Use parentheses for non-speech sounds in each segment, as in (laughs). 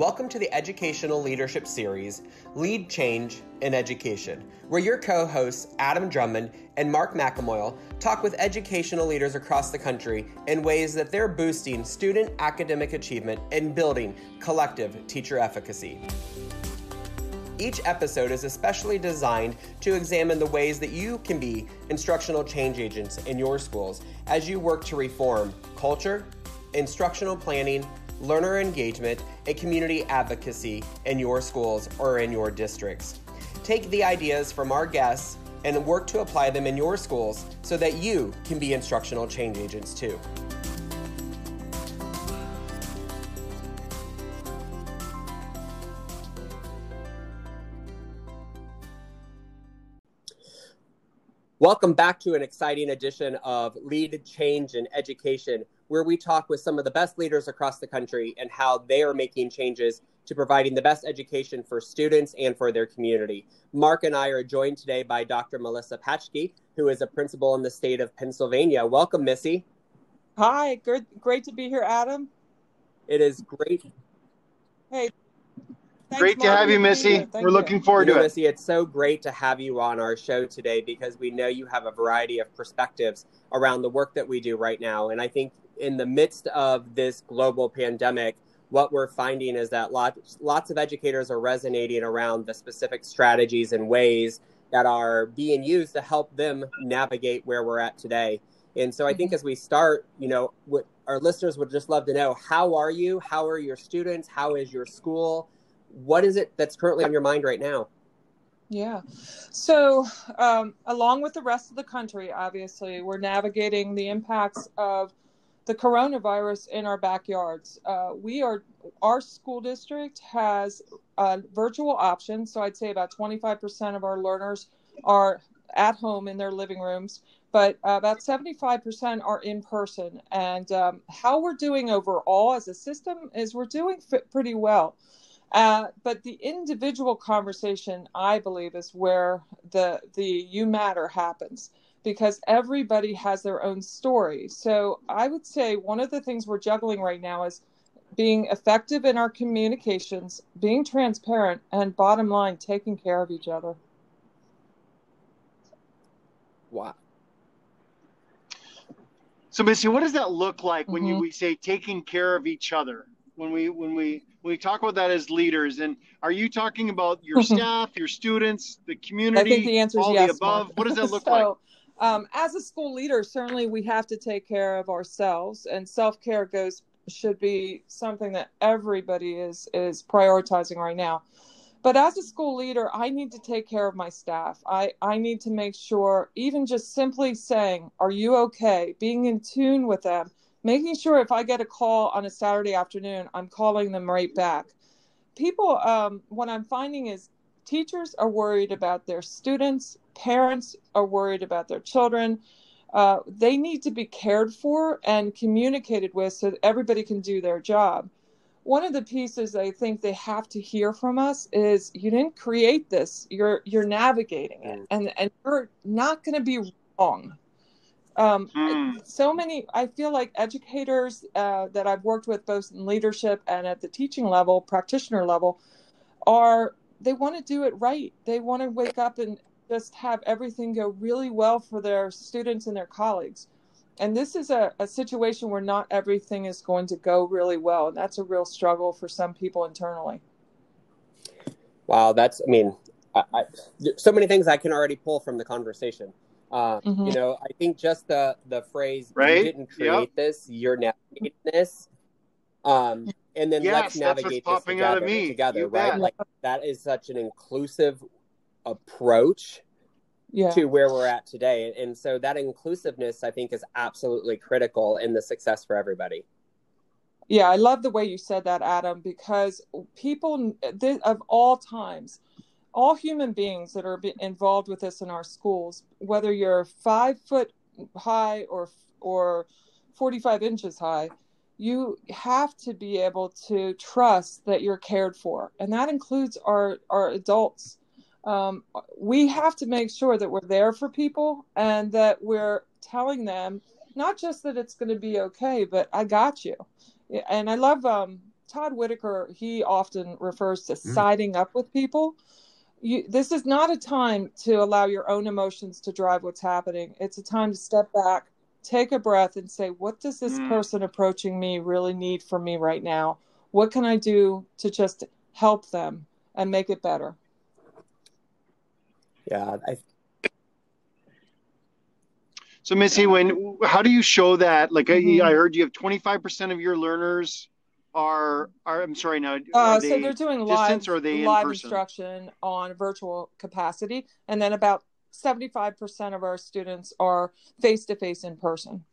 Welcome to the Educational Leadership Series, Lead Change in Education, where your co hosts, Adam Drummond and Mark McAmoyle, talk with educational leaders across the country in ways that they're boosting student academic achievement and building collective teacher efficacy. Each episode is especially designed to examine the ways that you can be instructional change agents in your schools as you work to reform culture, instructional planning, learner engagement, and community advocacy in your schools or in your districts. Take the ideas from our guests and work to apply them in your schools so that you can be instructional change agents too. Welcome back to an exciting edition of Lead Change in Education, where we talk with some of the best leaders across the country and how they are making changes to providing the best education for students and for their community. Mark and I are joined today by Dr. Melissa Patschke, who is a principal in the state of Pennsylvania. Welcome, Missy. Hi, good, great to be here, Adam. It is great. Hey, Thanks, great to have you, Missy. We're you. looking forward you know, to it. Missy, it's so great to have you on our show today because we know you have a variety of perspectives around the work that we do right now. And I think in the midst of this global pandemic, what we're finding is that lots, lots of educators are resonating around the specific strategies and ways that are being used to help them navigate where we're at today. And so I think mm-hmm. as we start, you know, what our listeners would just love to know how are you? How are your students? How is your school? what is it that's currently on your mind right now? Yeah. So, um, along with the rest of the country, obviously, we're navigating the impacts of the coronavirus in our backyards. Uh, we are, our school district has a virtual option. So, I'd say about 25% of our learners are at home in their living rooms, but uh, about 75% are in person. And um, how we're doing overall as a system is we're doing pretty well. Uh, but the individual conversation, I believe, is where the the you matter happens because everybody has their own story. So I would say one of the things we're juggling right now is being effective in our communications, being transparent, and bottom line, taking care of each other. Wow. So, Missy, what does that look like when mm-hmm. you we say taking care of each other? When we when we when we talk about that as leaders and are you talking about your (laughs) staff your students the community i think the answer is all yes the above Mark. what does that (laughs) look so, like um, as a school leader certainly we have to take care of ourselves and self-care goes should be something that everybody is is prioritizing right now. But as a school leader i need to take care of my staff. I i need to make sure even just simply saying are you okay? being in tune with them making sure if I get a call on a Saturday afternoon, I'm calling them right back. People, um, what I'm finding is teachers are worried about their students, parents are worried about their children. Uh, they need to be cared for and communicated with so that everybody can do their job. One of the pieces I think they have to hear from us is you didn't create this. You're you're navigating it, and and you're not going to be wrong um, mm. So many, I feel like educators uh, that I've worked with, both in leadership and at the teaching level, practitioner level, are they want to do it right. They want to wake up and just have everything go really well for their students and their colleagues. And this is a, a situation where not everything is going to go really well. And that's a real struggle for some people internally. Wow, that's, I mean, I, I, so many things I can already pull from the conversation. Uh, mm-hmm. You know, I think just the the phrase right? "you didn't create yep. this, you're navigating this," um, and then yes, let's navigate this together. Together, right? Like that is such an inclusive approach yeah. to where we're at today, and so that inclusiveness, I think, is absolutely critical in the success for everybody. Yeah, I love the way you said that, Adam, because people of all times all human beings that are involved with this in our schools, whether you're five foot high or or 45 inches high, you have to be able to trust that you're cared for, and that includes our our adults. Um, we have to make sure that we're there for people and that we're telling them not just that it's going to be okay, but I got you. And I love um, Todd Whitaker, he often refers to mm. siding up with people. You, this is not a time to allow your own emotions to drive what's happening. It's a time to step back, take a breath, and say, what does this mm. person approaching me really need from me right now? What can I do to just help them and make it better? Yeah, I, so Missy, when how do you show that? Like mm-hmm. I, I, heard you have 25% of your learners are are I'm sorry now. Uh, they so they're doing live or they live in instruction on virtual capacity, and then about 75% of our students are face to face in person.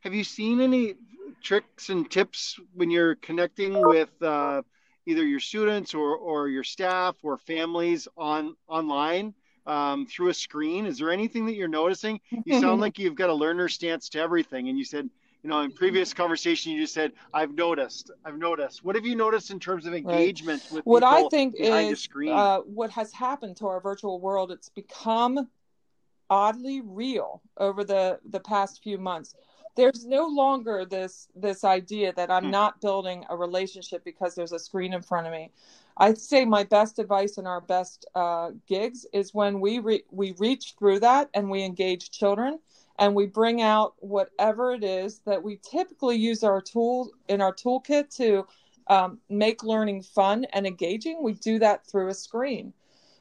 Have you seen any tricks and tips when you're connecting with uh, either your students or, or your staff or families on online? um, through a screen. Is there anything that you're noticing? You sound (laughs) like you've got a learner stance to everything, and you said, you know, in previous conversation, you just said, "I've noticed, I've noticed." What have you noticed in terms of engagement right. with what I think is uh, what has happened to our virtual world? It's become oddly real over the the past few months there's no longer this this idea that i'm hmm. not building a relationship because there's a screen in front of me i'd say my best advice and our best uh, gigs is when we re- we reach through that and we engage children and we bring out whatever it is that we typically use our tool in our toolkit to um, make learning fun and engaging we do that through a screen.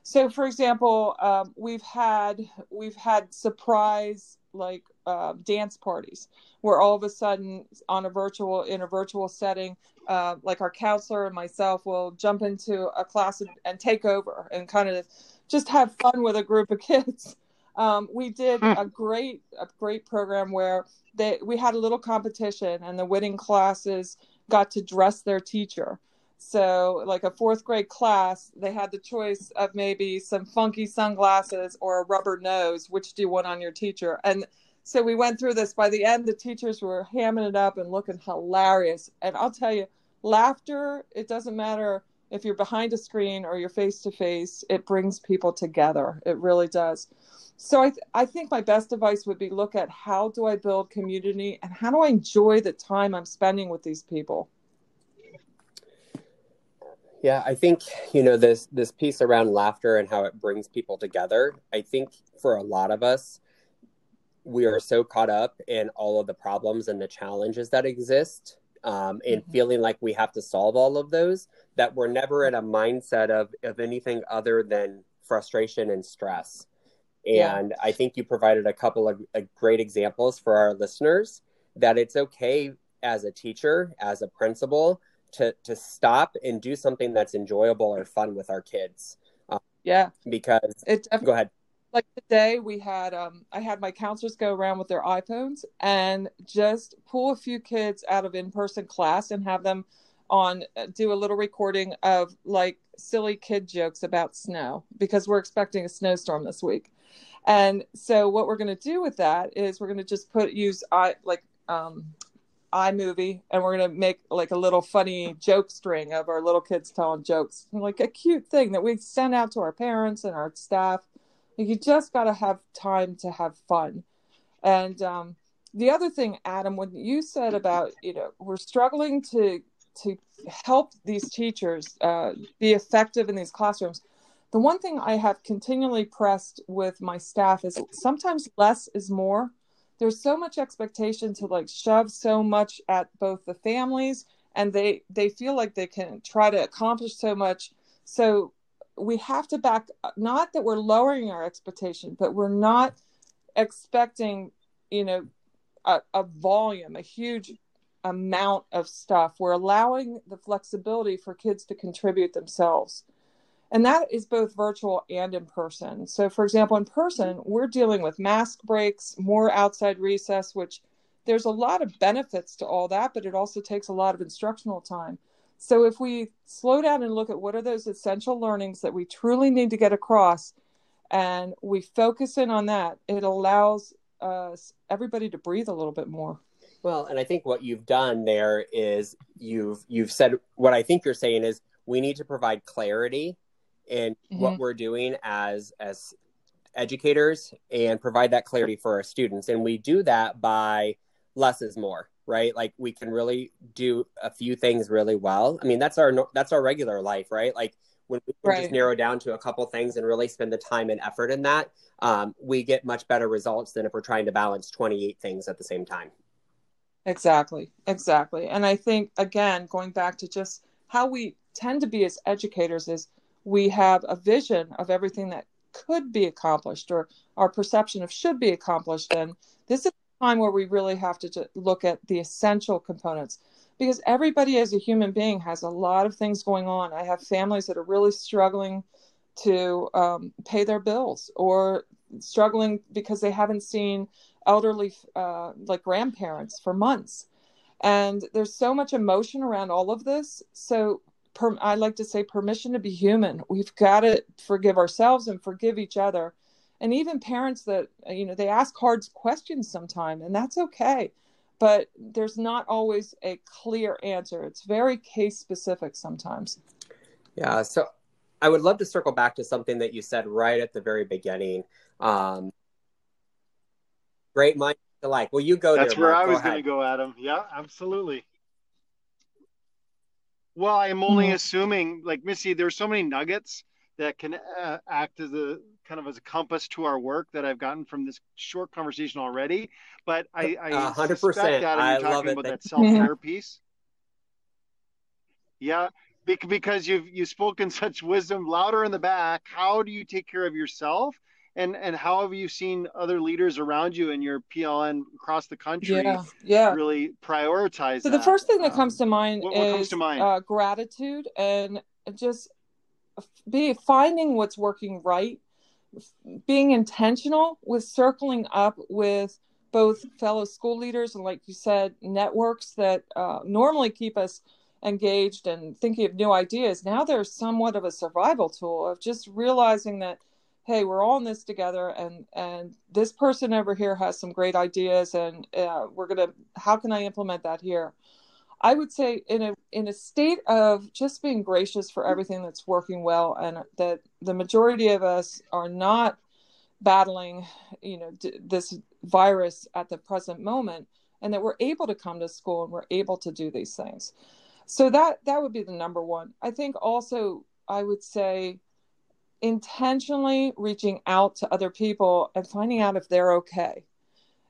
So for example um, we've had we've had surprise like uh, dance parties where all of a sudden on a virtual in a virtual setting uh, like our counselor and myself will jump into a class and, and, take over and kind of just have fun with a group of (laughs) kids um, we did hmm. a great a great program where they we had a little competition and the winning classes got to dress their teacher so, like a fourth grade class, they had the choice of maybe some funky sunglasses or a rubber nose. Which do you want on your teacher? And so we went through this. By the end, the teachers were hamming it up and looking hilarious. And I'll tell you, laughter, it doesn't matter if you're behind a screen or you're face to face, it brings people together. It really does. So I, th- I think my best advice would be look at how do I build community and how do I enjoy the time I'm spending with these people. Yeah, I think you know this this piece around laughter and how it brings people together. I think for a lot of us, we are so caught up in all of the problems and the challenges that exist, um, and mm-hmm. feeling like we have to solve all of those that we're never in a mindset of of anything other than frustration and stress. And yeah. I think you provided a couple of, of great examples for our listeners that it's okay as a teacher, as a principal, to to stop and do something that's enjoyable or fun with our kids. Um, yeah, because it. Go ahead. Like today, we had um, I had my counselors go around with their iPhones and just pull a few kids out of in person class and have them on uh, do a little recording of like silly kid jokes about snow because we're expecting a snowstorm this week. And so what we're going to do with that is we're going to just put use I like um, iMovie and we're gonna make like a little funny joke string of our little kids telling jokes, like a cute thing that we send out to our parents and our staff. You just gotta have time to have fun. And um, the other thing, Adam, when you said about you know we're struggling to to help these teachers uh, be effective in these classrooms, the one thing I have continually pressed with my staff is sometimes less is more. There's so much expectation to like shove so much at both the families and they they feel like they can try to accomplish so much. So we have to back not that we're lowering our expectation but we're not expecting you know a, a volume a huge amount of stuff. We're allowing the flexibility for kids to contribute themselves and that is both virtual and in person. So, for example, in person, we're dealing with mask breaks, more outside recess, which there's a lot of benefits to all that, but it also takes a lot of instructional time. So, if we slow down and look at what are those essential learnings that we truly need to get across, and we focus in on that, it allows us everybody to breathe a little bit more. Well, and I think what you've done there is you've you've said what I think you're saying is we need to provide clarity in mm-hmm. what we're doing as as educators and provide that clarity for our students and we do that by less is more right? Like we can really do a few things really well. I mean, that's our that's our regular life, right? Like when we right. just narrow down to a couple things and really spend the time and effort in that, um, we get much better results than if we're trying to balance 28 things at the same time. Exactly, exactly. And I think, again, going back to just how we tend to be as educators, is we have a vision of everything that could be accomplished or our perception of should be accomplished. And this is a time where we really have to look at the essential components because everybody as a human being has a lot of things going on. I have families that are really struggling to um, pay their bills or struggling because they haven't seen elderly uh, like grandparents for months and there's so much emotion around all of this so per, i like to say permission to be human we've got to forgive ourselves and forgive each other and even parents that you know they ask hard questions sometimes, and that's okay but there's not always a clear answer it's very case specific sometimes yeah so i would love to circle back to something that you said right at the very beginning um, great minds alike. Well, you go That's there, where Mark. I was going to go, Adam. Yeah, absolutely. Well, I'm only mm-hmm. assuming, like Missy, there's so many nuggets that can uh, act as a kind of as a compass to our work that I've gotten from this short conversation already. But I, I 100%. suspect that I you're talking about that self care piece. Yeah, because you've you've spoken (laughs) such wisdom louder in the back. How do you take care of yourself? And and how have you seen other leaders around you in your PLN across the country yeah, yeah. really prioritize so that? the first thing that um, comes to mind what, what is to mind? Uh, gratitude and just be finding what's working right being intentional with circling up with both fellow school leaders and like you said networks that uh, normally keep us engaged and thinking of new ideas now they're somewhat of a survival tool of just realizing that hey we're all in this together and and this person over here has some great ideas and uh, we're gonna how can i implement that here? I would say in a in a state of just being gracious for everything that's working well and that the majority of us are not battling you know d- this virus at the present moment and that we're able to come to school and we're able to do these things. So that that would be the number one. I think also i would say intentionally reaching out to other people and finding out if they're okay.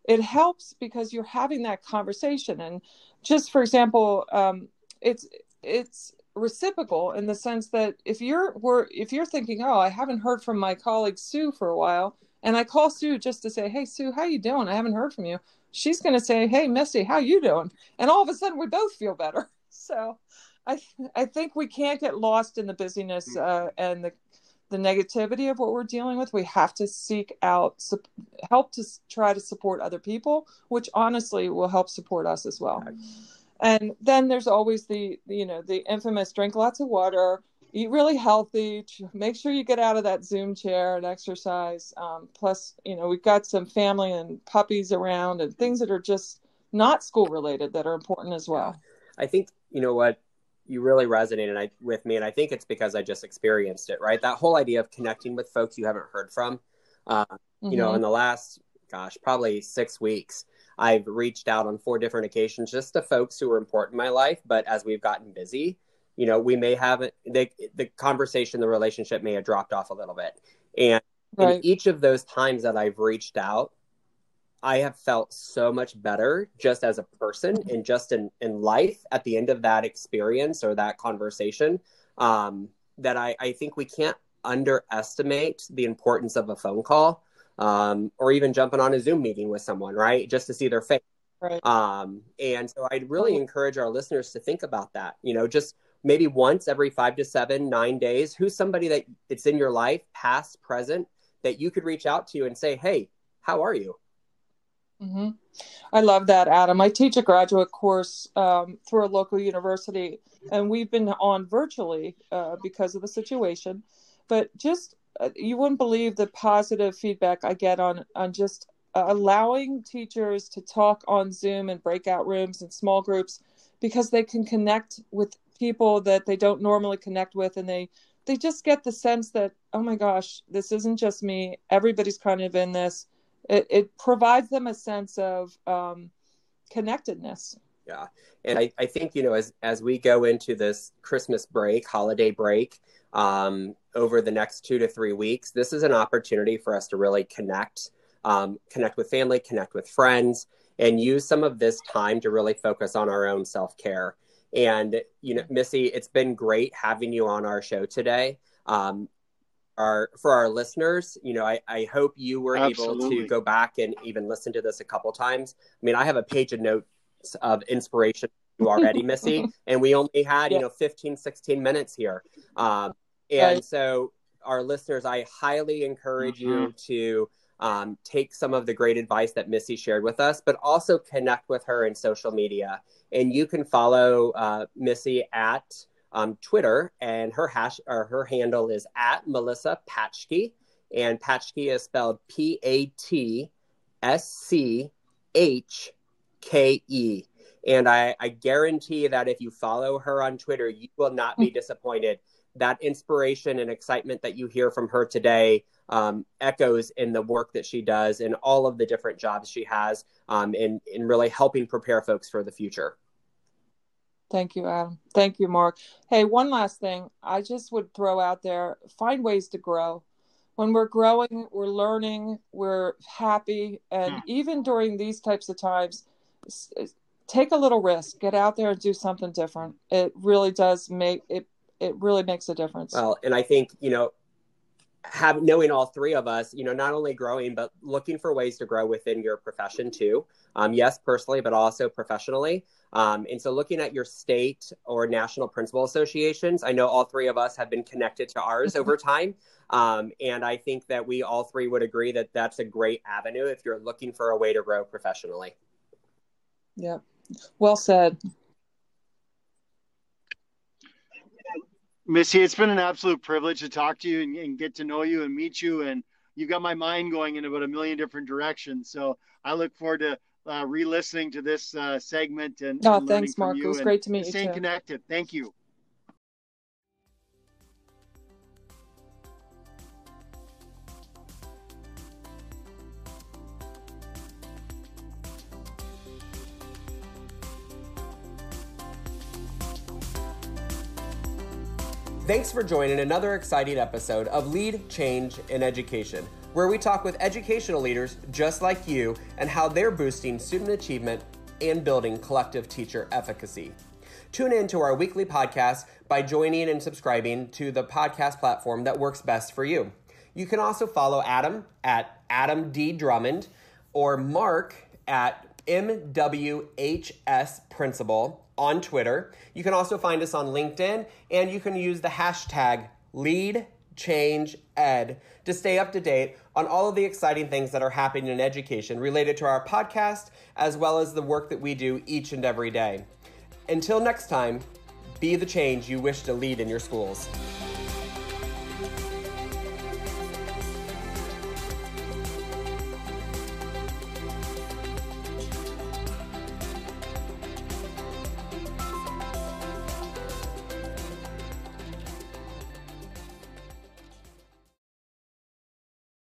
It helps because you're having that conversation. And just for example, um, it's it's reciprocal in the sense that if you're were if you're thinking, oh, I haven't heard from my colleague Sue for a while, and I call Sue just to say, hey Sue, how you doing? I haven't heard from you. She's going to say, hey Misty, how you doing? And all of a sudden, we both feel better. (laughs) So. I, I think we can't get lost in the busyness uh, and the the negativity of what we're dealing with we have to seek out help to try to support other people which honestly will help support us as well. And then there's always the you know the infamous drink lots of water eat really healthy make sure you get out of that zoom chair and exercise um, plus you know we've got some family and puppies around and things that are just not school related that are important as well. I think you know what you really resonated I, with me, and I think it's because I just experienced it. Right, that whole idea of connecting with folks you haven't heard from. Uh, mm-hmm. You know, mm-hmm. in the last, gosh, probably six weeks, I've reached out on four different occasions just to folks who are important in my life. But as we've gotten busy, you know, we may have the the conversation, the relationship may have dropped off a little bit, and right. in each of those times that I've reached out, I have felt so much better just as a person and just in, in life at the end of that experience or that conversation um, that I, I think we can't underestimate the importance of a phone call um, or even jumping on a Zoom meeting with someone, right? Just to see their face. Right. Um, and so I'd really encourage our listeners to think about that. You know, just maybe once every five to seven, nine days, who's somebody that it's in your life, past, present, that you could reach out to and say, hey, how are you? Mm-hmm. I love that, Adam. I teach a graduate course um, through a local university, and we've been on virtually uh, because of the situation. But just uh, you wouldn't believe the positive feedback I get on on just uh, allowing teachers to talk on Zoom and breakout rooms and small groups because they can connect with people that they don't normally connect with, and they they just get the sense that oh my gosh, this isn't just me. Everybody's kind of in this it, it provides them a sense of um, connectedness Yeah. And I, I think, you know, as, as we go into this Christmas break, holiday break, um, over the next two to three weeks, this is an opportunity for us to really connect, um, connect with family, connect with friends, and use some of this time to really focus on our own self care. And, you know, Missy, it's been great having you on our show today. Um, our, for our listeners, you know, I, I hope you were Absolutely. able to go back and even listen to this a couple times. I mean, I have a page of notes of inspiration you already, (laughs) Missy, and we only had, you know, 15, 16 minutes here. Um, and right. so, our listeners, I highly encourage mm-hmm. you to um, take some of the great advice that Missy shared with us, but also connect with her in social media. And you can follow uh, Missy at um, Twitter, and her hash or her handle is at Melissa Patschke, and Patschke is spelled P A T S C H K E. And I, I guarantee that if you follow her on Twitter, you will not be disappointed. That inspiration and excitement that you hear from her today um, echoes in the work that she does and all of the different jobs she has um, in, in really helping prepare folks for the future. Thank you, Adam. Thank you, Mark. Hey, one last thing. I just would throw out there find ways to grow. When we're growing, we're learning, we're happy. And hmm. even during these types of times, take a little risk, get out there and do something different. It really does make it, it really makes a difference. Well, and I think, you know, have knowing all three of us, you know, not only growing but looking for ways to grow within your profession too. Um, yes, personally, but also professionally. Um, and so, looking at your state or national principal associations, I know all three of us have been connected to ours (laughs) over time, um, and I think that we all three would agree that that's a great avenue if you're looking for a way to grow professionally. Yeah, well said. Missy, it's been an absolute privilege to talk to you and, and, get to know you and meet you. And you've got my mind going in about a million different directions. So I look forward to uh, re-listening to this uh, segment and. Oh, and thanks, Mark. It was great to meet you. Staying connected. Thank you. Thanks for joining another exciting episode of Lead Change in Education, where we talk with educational leaders just like you and how they're boosting student achievement and building collective teacher efficacy. Tune in to our weekly podcast by joining and subscribing to the podcast platform that works best for you. You can also follow Adam at Adam D. Drummond or Mark at MWHS Principal on Twitter. You can also find us on LinkedIn, and you can use the hashtag LeadChangeEd to stay up to date on all of the exciting things that are happening in education related to our podcast, as well as the work that we do each and every day. Until next time, be the change you wish to lead in your schools.